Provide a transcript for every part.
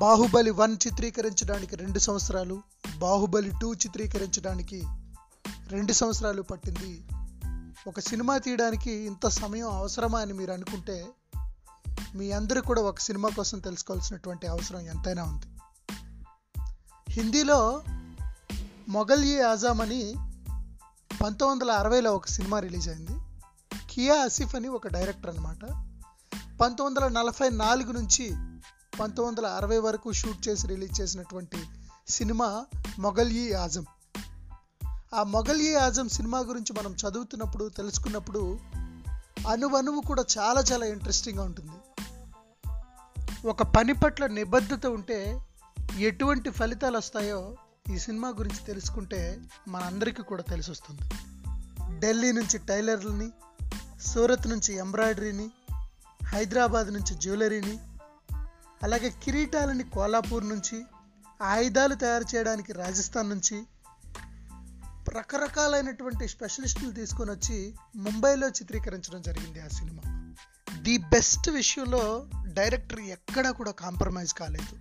Baahubali one చిత్రీకరించడానికి రెండు సంవత్సరాలు Baahubali two చిత్రీకరించడానికి రెండు సంవత్సరాలు పట్టింది. ఒక సినిమా తీయడానికి ఇంత సమయం అవసరమా అని మీరు అనుకుంటే మీ అందరూ కూడా ఒక సినిమా కోసం తెలుసుకోవాల్సినటువంటి అవసరం ఎంతైనా ఉంది. హిందీలో మొఘల్ ఈ ఆజాం అని పంతొమ్మిది వందల అరవైలో ఒక సినిమా రిలీజ్ అయింది. కియా ఆసిఫ్ అని ఒక డైరెక్టర్ అనమాట పంతొమ్మిది వందల నలభై నాలుగు నుంచి పంతొమ్మిది వందల అరవై వరకు షూట్ చేసి రిలీజ్ చేసినటువంటి సినిమా మొఘల్ ఈ ఆజం. ఆ మొఘల్ ఈ ఆజం సినిమా గురించి మనం చదువుతున్నప్పుడు తెలుసుకున్నప్పుడు అనువనువు కూడా చాలా చాలా ఇంట్రెస్టింగ్గా ఉంటుంది. ఒక పని పట్ల నిబద్ధత ఉంటే ఎటువంటి ఫలితాలు వస్తాయో ఈ సినిమా గురించి తెలుసుకుంటే మనందరికీ కూడా తెలిసి వస్తుంది. ఢిల్లీ నుంచి టైలర్లని సూరత్ నుంచి ఎంబ్రాయిడరీని హైదరాబాద్ నుంచి జ్యువెలరీని అలాగే కిరీటాలని కోలాపూర్ నుంచి ఆయుధాలు తయారు చేయడానికి రాజస్థాన్ నుంచి రకరకాలైనటువంటి స్పెషలిస్టులు తీసుకొని వచ్చి ముంబైలో చిత్రీకరించడం జరిగింది ఆ సినిమా. ది బెస్ట్ విషయంలో డైరెక్టర్ ఎక్కడా కూడా కాంప్రమైజ్ కాలేదు.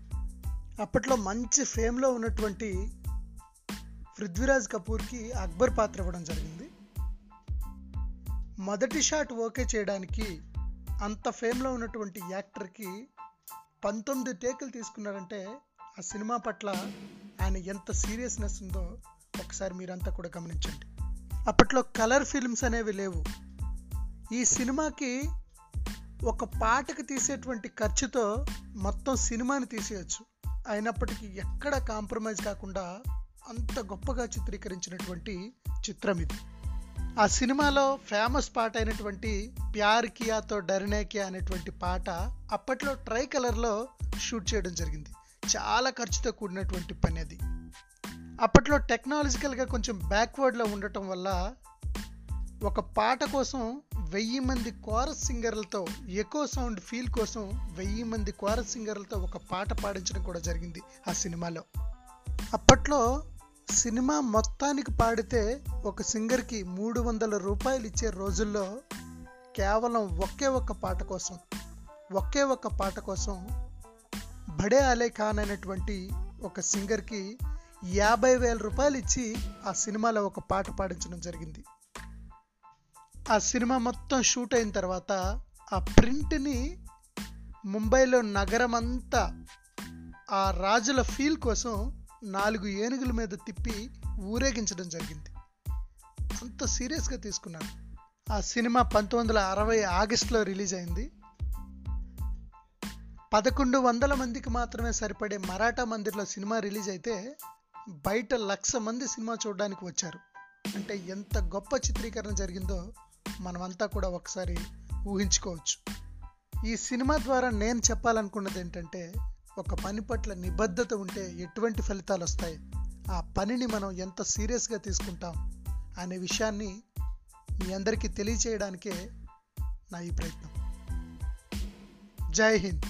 అప్పట్లో మంచి ఫేమ్లో ఉన్నటువంటి పృథ్వీరాజ్ కపూర్కి అక్బర్ పాత్ర ఇవ్వడం జరిగింది. మొదటి షాట్ ఓకే చేయడానికి అంత ఫేమ్లో ఉన్నటువంటి యాక్టర్కి పంతొమ్మిది టేకులు తీసుకున్నారంటే ఆ సినిమా పట్ల ఆయన ఎంత సీరియస్నెస్ ఉందో ఒకసారి మీరంతా కూడా గమనించండి. అప్పట్లో కలర్ ఫిల్మ్స్ అనేవి లేవు. ఈ సినిమాకి ఒక పాటకు తీసేటువంటి ఖర్చుతో మొత్తం సినిమాని తీసేయచ్చు. అయినప్పటికీ ఎక్కడ కాంప్రమైజ్ కాకుండా అంత గొప్పగా చిత్రీకరించినటువంటి చిత్రం ఇది. ఆ సినిమాలో ఫేమస్ పాట అయినటువంటి ప్యార్ కియాతో డర్నే కియా అనేటువంటి పాట అప్పట్లో ట్రై కలర్లో షూట్ చేయడం జరిగింది. చాలా ఖర్చుతో కూడినటువంటి పని అది. అప్పట్లో టెక్నాలజికల్గా కొంచెం బ్యాక్వర్డ్లో ఉండటం వల్ల ఒక పాట కోసం వెయ్యి మంది కోరస్ సింగర్లతో ఎకో సౌండ్ ఫీల్ కోసం వెయ్యి మంది కోరస్ సింగర్లతో ఒక పాట పాడించడం కూడా జరిగింది ఆ సినిమాలో. అప్పట్లో సినిమా మొత్తానికి పాడితే ఒక సింగర్కి మూడు వందల రూపాయలు ఇచ్చే రోజుల్లో కేవలం ఒకే ఒక్క పాట కోసం ఒకే ఒక్క పాట కోసం బడే అలే ఖాన్ అనేటువంటి ఒక సింగర్కి యాభై వేల రూపాయలు ఇచ్చి ఆ సినిమాలో ఒక పాట పాడించడం జరిగింది. ఆ సినిమా మొత్తం షూట్ అయిన తర్వాత ఆ ప్రింట్ని ముంబైలో నగరం అంతా ఆ రాజుల ఫీల్ కోసం నాలుగు ఏనుగుల మీద తిప్పి ఊరేగించడం జరిగింది. అంత సీరియస్గా తీసుకున్నాను. ఆ సినిమా పంతొమ్మిది వందల అరవై ఆగస్టులో రిలీజ్ అయింది. పదకొండు వందల మందికి మాత్రమే సరిపడే మరాఠా మందిర్లో సినిమా రిలీజ్ అయితే బయట లక్ష మంది సినిమా చూడడానికి వచ్చారు. అంటే ఎంత గొప్ప చిత్రీకరణ జరిగిందో మనమంతా కూడా ఒకసారి ఊహించుకోవచ్చు. ఈ సినిమా ద్వారా నేను చెప్పాలనుకున్నది ఏంటంటే ఒక పని పట్ల నిబద్ధత ఉంటే ఎటువంటి ఫలితాలు వస్తాయి ఆ పనిని మనం ఎంత సీరియస్గా తీసుకుంటాం? అనే విషయాన్ని మీ అందరికీ తెలియచేయడానికే నా ఈ ప్రయత్నం. జై హింద్.